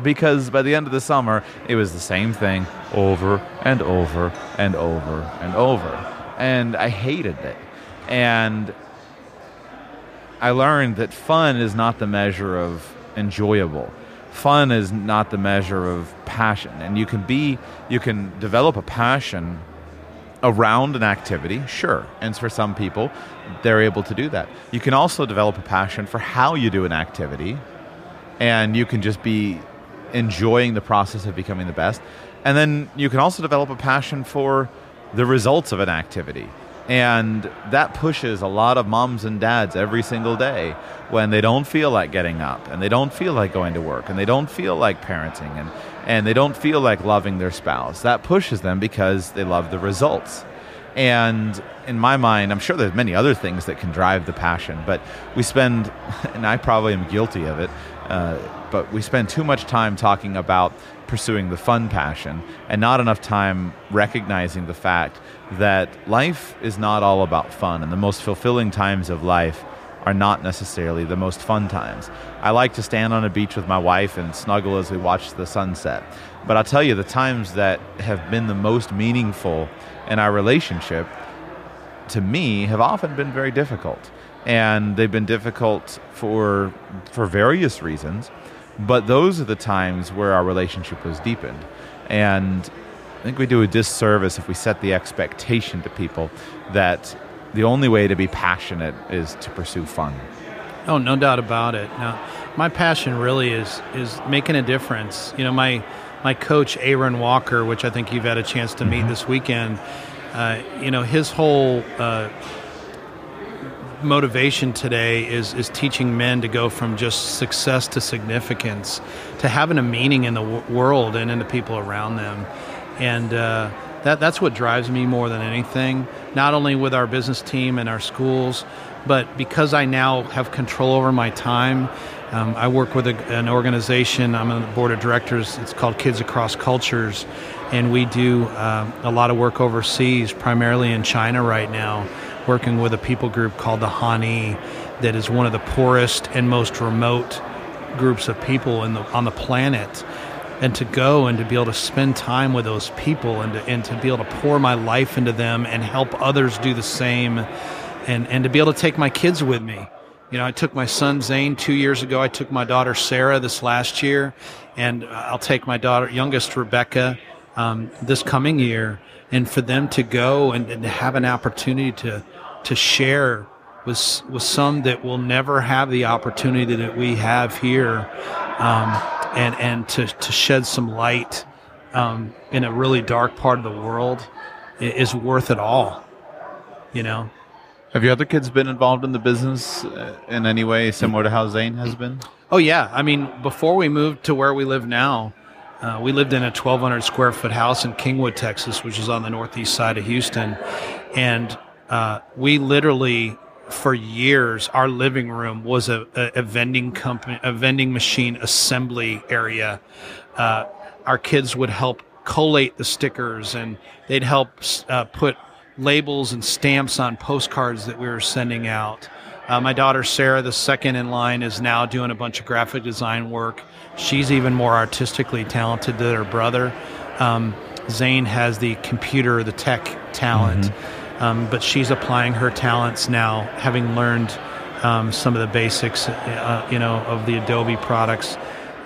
because by the end of the summer it was the same thing over and over and over and over, and I hated it. And I learned that fun is not the measure of enjoyable. Fun is not the measure of passion. And you can be, you can develop a passion around an activity, sure. And for some people, they're able to do that. You can also develop a passion for how you do an activity, and you can just be enjoying the process of becoming the best. And then you can also develop a passion for the results of an activity. And that pushes a lot of moms and dads every single day when they don't feel like getting up and they don't feel like going to work and they don't feel like parenting and, and they don't feel like loving their spouse. That pushes them because they love the results. And in my mind, I'm sure there's many other things that can drive the passion, but we spend, and I probably am guilty of it, uh, but we spend too much time talking about pursuing the fun passion and not enough time recognizing the fact that life is not all about fun, and the most fulfilling times of life are not necessarily the most fun times. I like to stand on a beach with my wife and snuggle as we watch the sunset. But I'll tell you, the times that have been the most meaningful in our relationship, to me, have often been very difficult. And they've been difficult for, for various reasons. But those are the times where our relationship was deepened. And I think we do a disservice if we set the expectation to people that the only way to be passionate is to pursue fun. Oh, no doubt about it. Now, my passion really is is making a difference. You know, my my coach Aaron Walker, which I think you've had a chance to meet mm-hmm. this weekend. Uh, you know, his whole uh, motivation today is is teaching men to go from just success to significance, to having a meaning in the w- world and in the people around them, and. Uh, that, that's what drives me more than anything. Not only with our business team and our schools, but because I now have control over my time, um, I work with a, an organization. I'm on the board of directors. It's called Kids Across Cultures, and we do uh, a lot of work overseas, primarily in China right now, working with a people group called the Hani, that is one of the poorest and most remote groups of people in the, on the planet. And to go and to be able to spend time with those people and to, and to be able to pour my life into them and help others do the same, and, and to be able to take my kids with me you know, I took my son Zane two years ago. I took my daughter Sarah this last year, and I'll take my daughter, youngest Rebecca, um, this coming year. And for them to go and, and to have an opportunity to to share with with some that will never have the opportunity that we have here, um, and and to to shed some light um, in a really dark part of the world is worth it all. You know. Have your other kids been involved in the business uh, in any way similar to how Zane has been? Oh yeah, I mean, before we moved to where we live now, uh, we lived in a 1,200 square foot house in Kingwood, Texas, which is on the northeast side of Houston, and uh, we literally, for years, our living room was a, a, a vending company, a vending machine assembly area. Uh, our kids would help collate the stickers, and they'd help uh, put labels and stamps on postcards that we were sending out. Uh, my daughter Sarah, the second in line, is now doing a bunch of graphic design work. She's even more artistically talented than her brother. Um, Zane has the computer, the tech talent, mm-hmm. um, but she's applying her talents now, having learned um, some of the basics, uh, you know, of the Adobe products.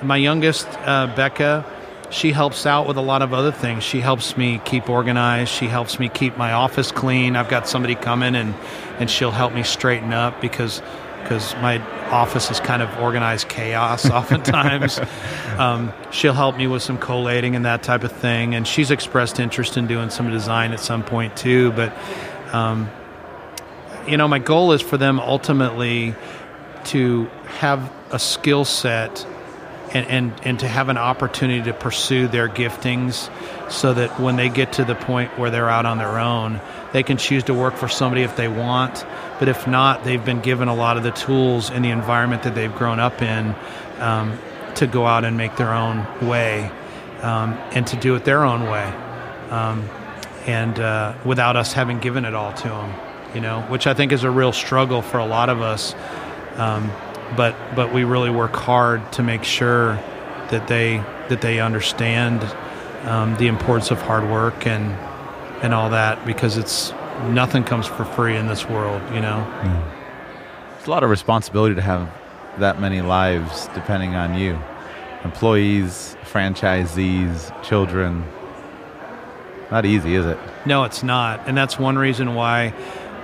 My youngest, uh, Becca, she helps out with a lot of other things. She helps me keep organized. She helps me keep my office clean. I've got somebody coming and, and she'll help me straighten up because because my office is kind of organized chaos oftentimes. um, she'll help me with some collating and that type of thing. And she's expressed interest in doing some design at some point too. But, um, you know, my goal is for them ultimately to have a skill set and, and, and to have an opportunity to pursue their giftings so that when they get to the point where they're out on their own, they can choose to work for somebody if they want. But if not, they've been given a lot of the tools in the environment that they've grown up in um, to go out and make their own way um, and to do it their own way. Um, and uh, without us having given it all to them, you know, which I think is a real struggle for a lot of us. Um, but but we really work hard to make sure that they that they understand um, the importance of hard work and and all that because it's nothing comes for free in this world, you know. Mm. It's a lot of responsibility to have that many lives depending on you, employees, franchisees, children. Not easy, is it? No, it's not, and that's one reason why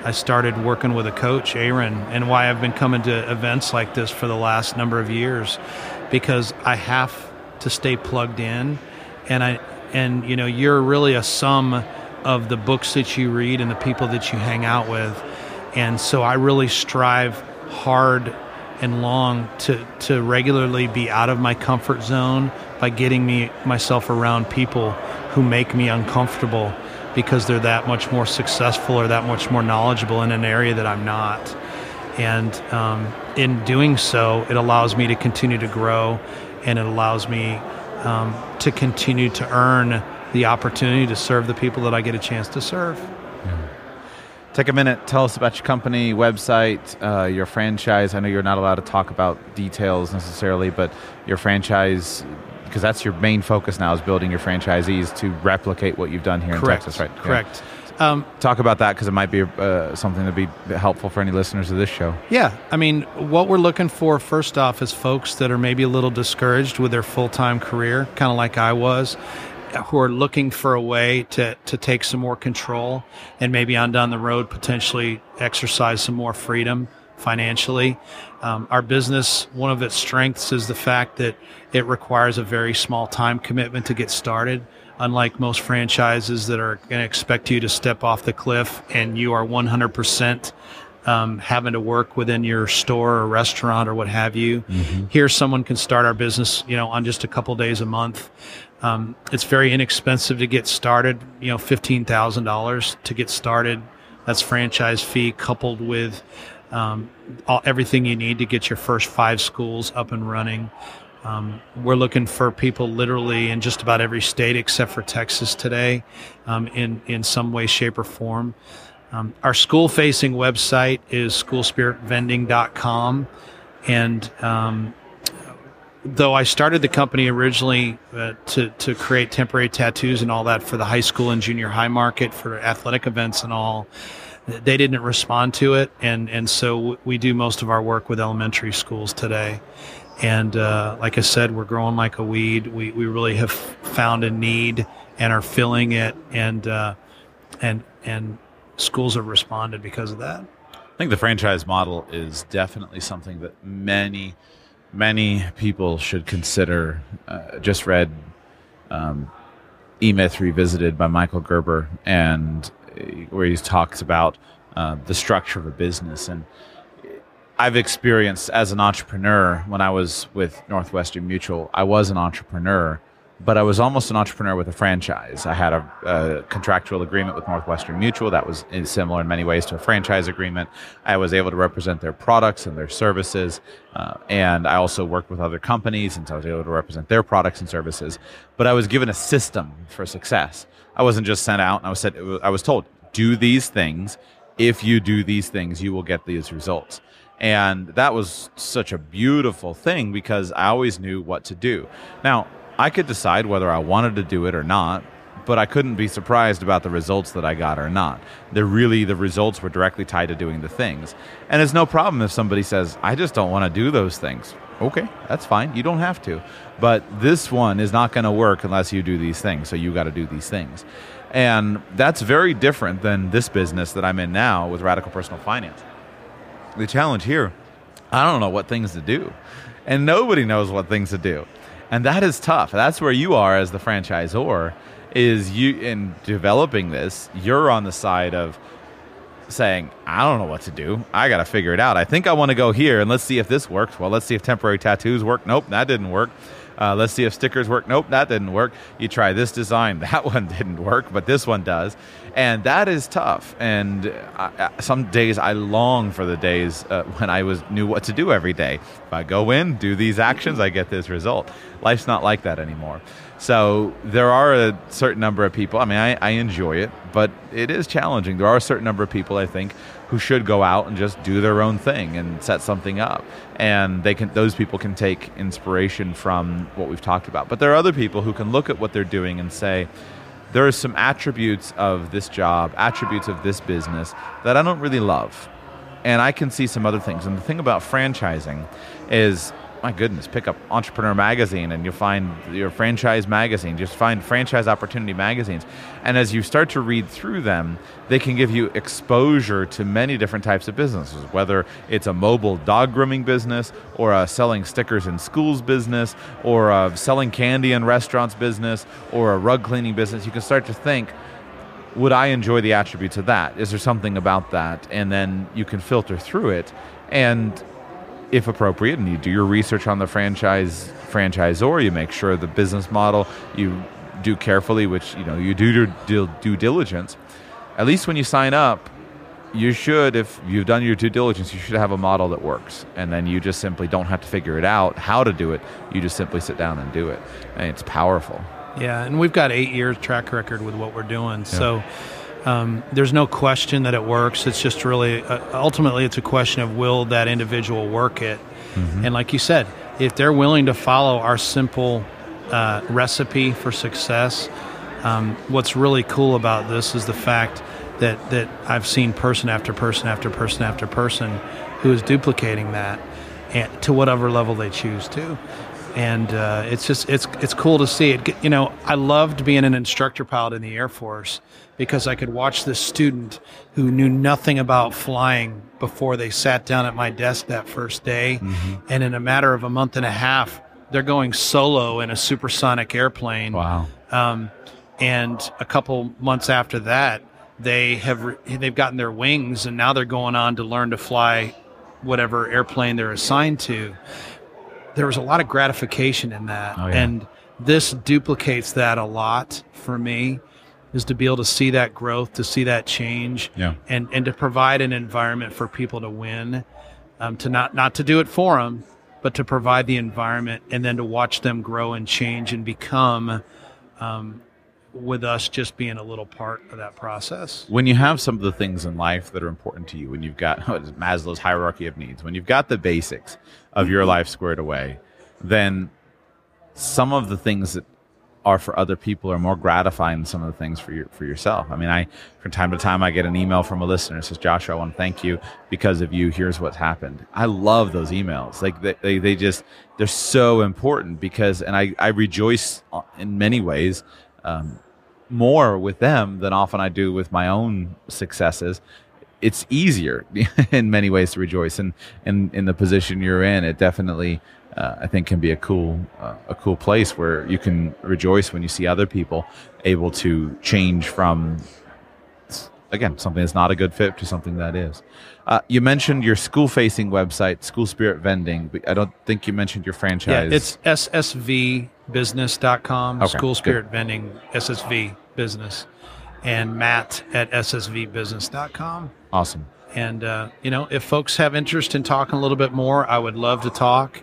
I started working with a coach, Aaron, and why I've been coming to events like this for the last number of years, because I have to stay plugged in, and I and you know you're really a sum of the books that you read and the people that you hang out with, and so I really strive hard and long to to regularly be out of my comfort zone by getting me myself around people who make me uncomfortable because they're that much more successful or that much more knowledgeable in an area that I'm not. And um, in doing so, it allows me to continue to grow and it allows me um, to continue to earn the opportunity to serve the people that I get a chance to serve. Take a minute, tell us about your company, website, uh, your franchise. I know you're not allowed to talk about details necessarily, but your franchise because that's your main focus now is building your franchisees to replicate what you've done here Correct. in Texas, right? Correct. Yeah. Um, Talk about that because it might be uh, something that'd be helpful for any listeners of this show. Yeah, I mean, what we're looking for first off is folks that are maybe a little discouraged with their full time career, kind of like I was, who are looking for a way to to take some more control and maybe on down the road potentially exercise some more freedom financially. Um, our business, one of its strengths is the fact that it requires a very small time commitment to get started. Unlike most franchises that are going to expect you to step off the cliff and you are 100% um, having to work within your store or restaurant or what have you. Mm-hmm. Here, someone can start our business, you know, on just a couple days a month. Um, it's very inexpensive to get started. You know, fifteen thousand dollars to get started. That's franchise fee coupled with um, all, everything you need to get your first five schools up and running. Um, we're looking for people literally in just about every state except for Texas today, um, in in some way, shape, or form. Um, our school facing website is schoolspiritvending.com. And um, though I started the company originally uh, to, to create temporary tattoos and all that for the high school and junior high market for athletic events and all, they didn't respond to it. And, and so we do most of our work with elementary schools today. And uh, like I said, we're growing like a weed. We, we really have found a need and are filling it. And, uh, and, and schools have responded because of that. I think the franchise model is definitely something that many, many people should consider. Uh, just read um, E Myth Revisited by Michael Gerber, and where he talks about uh, the structure of a business. And I've experienced as an entrepreneur when I was with Northwestern Mutual, I was an entrepreneur but I was almost an entrepreneur with a franchise. I had a, a, contractual agreement with Northwestern Mutual that was similar in many ways to a franchise agreement. I was able to represent their products and their services, uh, and I also worked with other companies, and so I was able to represent their products and services. But I was given a system for success. I wasn't just sent out, I was said I was told do these things. If you do these things, you will get these results. And that was such a beautiful thing because I always knew what to do. Now, I could decide whether I wanted to do it or not, but I couldn't be surprised about the results that I got or not. They're really, the results were directly tied to doing the things. And it's no problem if somebody says, I just don't want to do those things. Okay, that's fine. You don't have to. But this one is not going to work unless you do these things. So you got to do these things. And that's very different than this business that I'm in now with Radical Personal Finance. The challenge here, I don't know what things to do. And nobody knows what things to do and that is tough. That's where you are as the franchisor. Is you in developing this? You're on the side of saying, I don't know what to do. I got to figure it out. I think I want to go here and let's see if this works. Well, let's see if temporary tattoos work. Nope, that didn't work. Uh, let's see if stickers work. Nope, that didn't work. You try this design. That one didn't work, but this one does. And that is tough. And I, some days I long for the days uh, when I was knew what to do every day. If I go in, do these actions, I get this result. Life's not like that anymore. So there are a certain number of people. I mean, I, I enjoy it, but it is challenging. There are a certain number of people, I think, who should go out and just do their own thing and set something up. And they can those people can take inspiration from what we've talked about. But there are other people who can look at what they're doing and say, there are some attributes of this job, attributes of this business that I don't really love. And I can see some other things. And the thing about franchising is my goodness, pick up Entrepreneur Magazine and you'll find your franchise magazine. Just find franchise opportunity magazines. And as you start to read through them, they can give you exposure to many different types of businesses, whether it's a mobile dog grooming business or a selling stickers in schools business or a selling candy in restaurants business or a rug cleaning business. You can start to think, would I enjoy the attributes of that? Is there something about that? And then you can filter through it. And if appropriate, and you do your research on the franchise franchisor, you make sure the business model you do carefully, which you know you do your due, due diligence. At least when you sign up, you should, if you've done your due diligence, you should have a model that works, and then you just simply don't have to figure it out how to do it. You just simply sit down and do it, and it's powerful. Yeah, and we've got eight years track record with what we're doing, yeah. so um, there's no question that it works. It's just really, uh, ultimately, it's a question of will that individual work it. Mm-hmm. And like you said, if they're willing to follow our simple uh, recipe for success, um, what's really cool about this is the fact that, that I've seen person after person after person after person who is duplicating that and, to whatever level they choose to. And uh, it's just it's it's cool to see it. You know, I loved being an instructor pilot in the Air Force because I could watch this student who knew nothing about flying before they sat down at my desk that first day, mm-hmm. and in a matter of a month and a half, they're going solo in a supersonic airplane. Wow! Um, and a couple months after that, they have re- they've gotten their wings, and now they're going on to learn to fly whatever airplane they're assigned to there was a lot of gratification in that. Oh, yeah. And this duplicates that a lot for me is to be able to see that growth, to see that change, yeah. and and to provide an environment for people to win, um, to not not to do it for them, but to provide the environment, and then to watch them grow and change and become um, with us just being a little part of that process. When you have some of the things in life that are important to you, when you've got Maslow's hierarchy of needs, when you've got the basics of your mm-hmm. life squared away, then some of the things that are for other people are more gratifying than some of the things for your, for yourself. I mean, I from time to time I get an email from a listener says, "Joshua, I want to thank you because of you. Here's what's happened." I love those emails. Like they, they, they just they're so important because, and I I rejoice uh, in many ways um, more with them than often I do with my own successes. It's easier in many ways to rejoice, and in, in the position you're in, it definitely uh, I think can be a cool uh, a cool place where you can rejoice when you see other people able to change from again something that's not a good fit to something that is. Uh, you mentioned your school facing website, School Spirit Vending, but I don't think you mentioned your franchise. Yeah, it's ssvbusiness.com, okay, School Spirit good. Vending, SSV Business, and Matt at ssvbusiness.com. Awesome. And, uh, you know, if folks have interest in talking a little bit more, I would love to talk.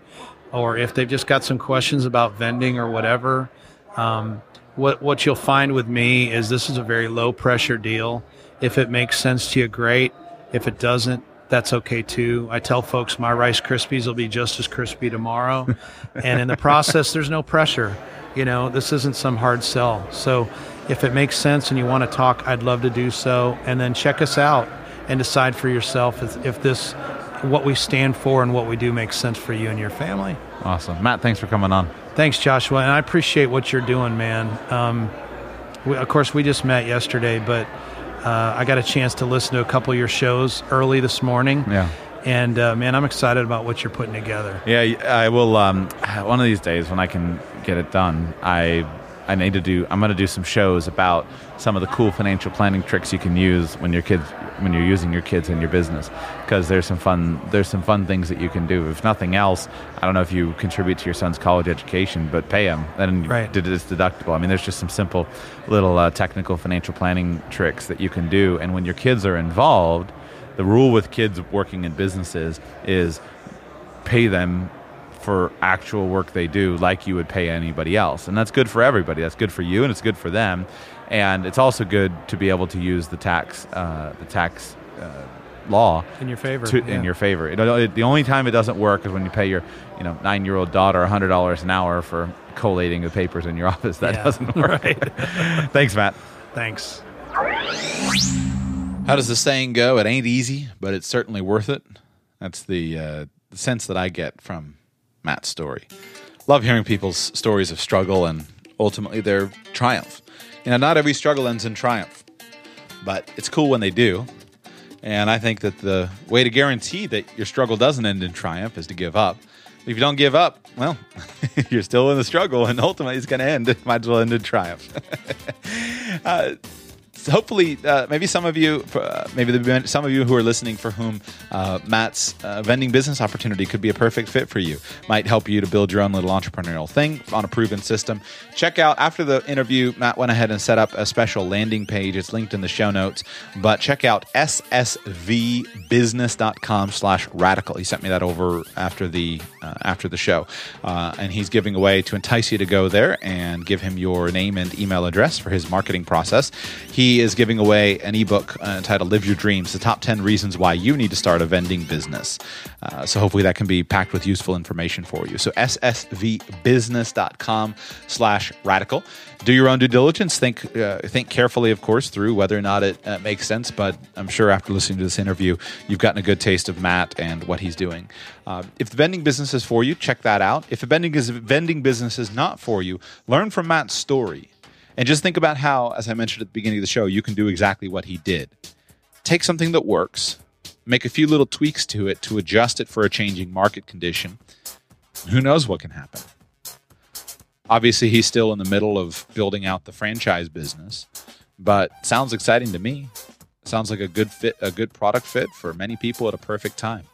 Or if they've just got some questions about vending or whatever, um, what, what you'll find with me is this is a very low pressure deal. If it makes sense to you, great. If it doesn't, that's okay too. I tell folks my Rice Krispies will be just as crispy tomorrow. and in the process, there's no pressure. You know, this isn't some hard sell. So if it makes sense and you want to talk, I'd love to do so. And then check us out and decide for yourself if, if this, what we stand for and what we do makes sense for you and your family. Awesome. Matt, thanks for coming on. Thanks, Joshua. And I appreciate what you're doing, man. Um, we, of course, we just met yesterday, but uh, I got a chance to listen to a couple of your shows early this morning. Yeah. And uh, man, I'm excited about what you're putting together. Yeah, I will. Um, one of these days, when I can get it done, I I need to do. I'm going to do some shows about some of the cool financial planning tricks you can use when your kids when you're using your kids in your business because there's some fun there's some fun things that you can do. If nothing else, I don't know if you contribute to your son's college education, but pay him then right. it's deductible. I mean, there's just some simple little uh, technical financial planning tricks that you can do, and when your kids are involved, the rule with kids working in businesses is pay them for actual work they do like you would pay anybody else. And that's good for everybody. That's good for you and it's good for them. And it's also good to be able to use the tax uh, the tax uh, law in your favor. To, yeah. In your favor. It, it, the only time it doesn't work is when you pay your you know nine year old daughter hundred dollars an hour for collating the papers in your office. That yeah. doesn't work. Right. Thanks, Matt. Thanks. How does the saying go? It ain't easy, but it's certainly worth it. That's the, uh, the sense that I get from Matt's story. Love hearing people's stories of struggle and ultimately their triumph. You know, not every struggle ends in triumph, but it's cool when they do. And I think that the way to guarantee that your struggle doesn't end in triumph is to give up. If you don't give up, well, you're still in the struggle, and ultimately it's going to end. Might as well end in triumph. uh, hopefully, uh, maybe some of you, uh, maybe the, some of you who are listening for whom uh, Matt's uh, vending business opportunity could be a perfect fit for you. Might help you to build your own little entrepreneurial thing on a proven system. Check out after the interview, Matt went ahead and set up a special landing page. It's linked in the show notes. But check out ssvbusiness.com/slash radical. He sent me that over after the uh, after the show, uh, and he's giving away to entice you to go there and give him your name and email address for his marketing process. He he is giving away an ebook uh, entitled Live Your Dreams, the top 10 reasons why you need to start a vending business. Uh, so hopefully that can be packed with useful information for you. So ssvbusiness.com slash radical. Do your own due diligence. Think, uh, think carefully, of course, through whether or not it uh, makes sense. But I'm sure after listening to this interview, you've gotten a good taste of Matt and what he's doing. Uh, if the vending business is for you, check that out. If the vending, is, vending business is not for you, learn from Matt's story and just think about how, as I mentioned at the beginning of the show, you can do exactly what he did. Take something that works, make a few little tweaks to it to adjust it for a changing market condition. Who knows what can happen? Obviously, he's still in the middle of building out the franchise business, but sounds exciting to me. Sounds like a good fit, a good product fit for many people at a perfect time.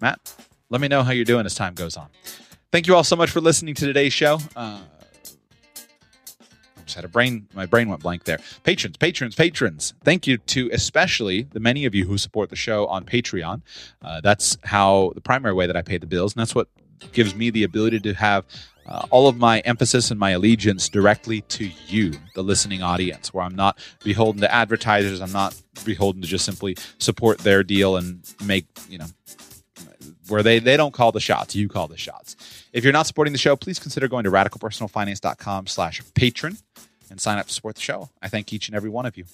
Matt, let me know how you're doing as time goes on. Thank you all so much for listening to today's show. Uh, had a brain my brain went blank there. Patrons patrons patrons. Thank you to especially the many of you who support the show on patreon. Uh, that's how the primary way that i pay the bills and that's what gives me the ability to have uh, all of my emphasis and my allegiance directly to you the listening audience where i'm not beholden to advertisers. I'm not beholden to just simply support their deal and make you know where they, they don't call the shots you call the shots if you're not supporting the show please consider going to radicalpersonalfinance.com slash patron and sign up to support the show. I thank each and every one of you.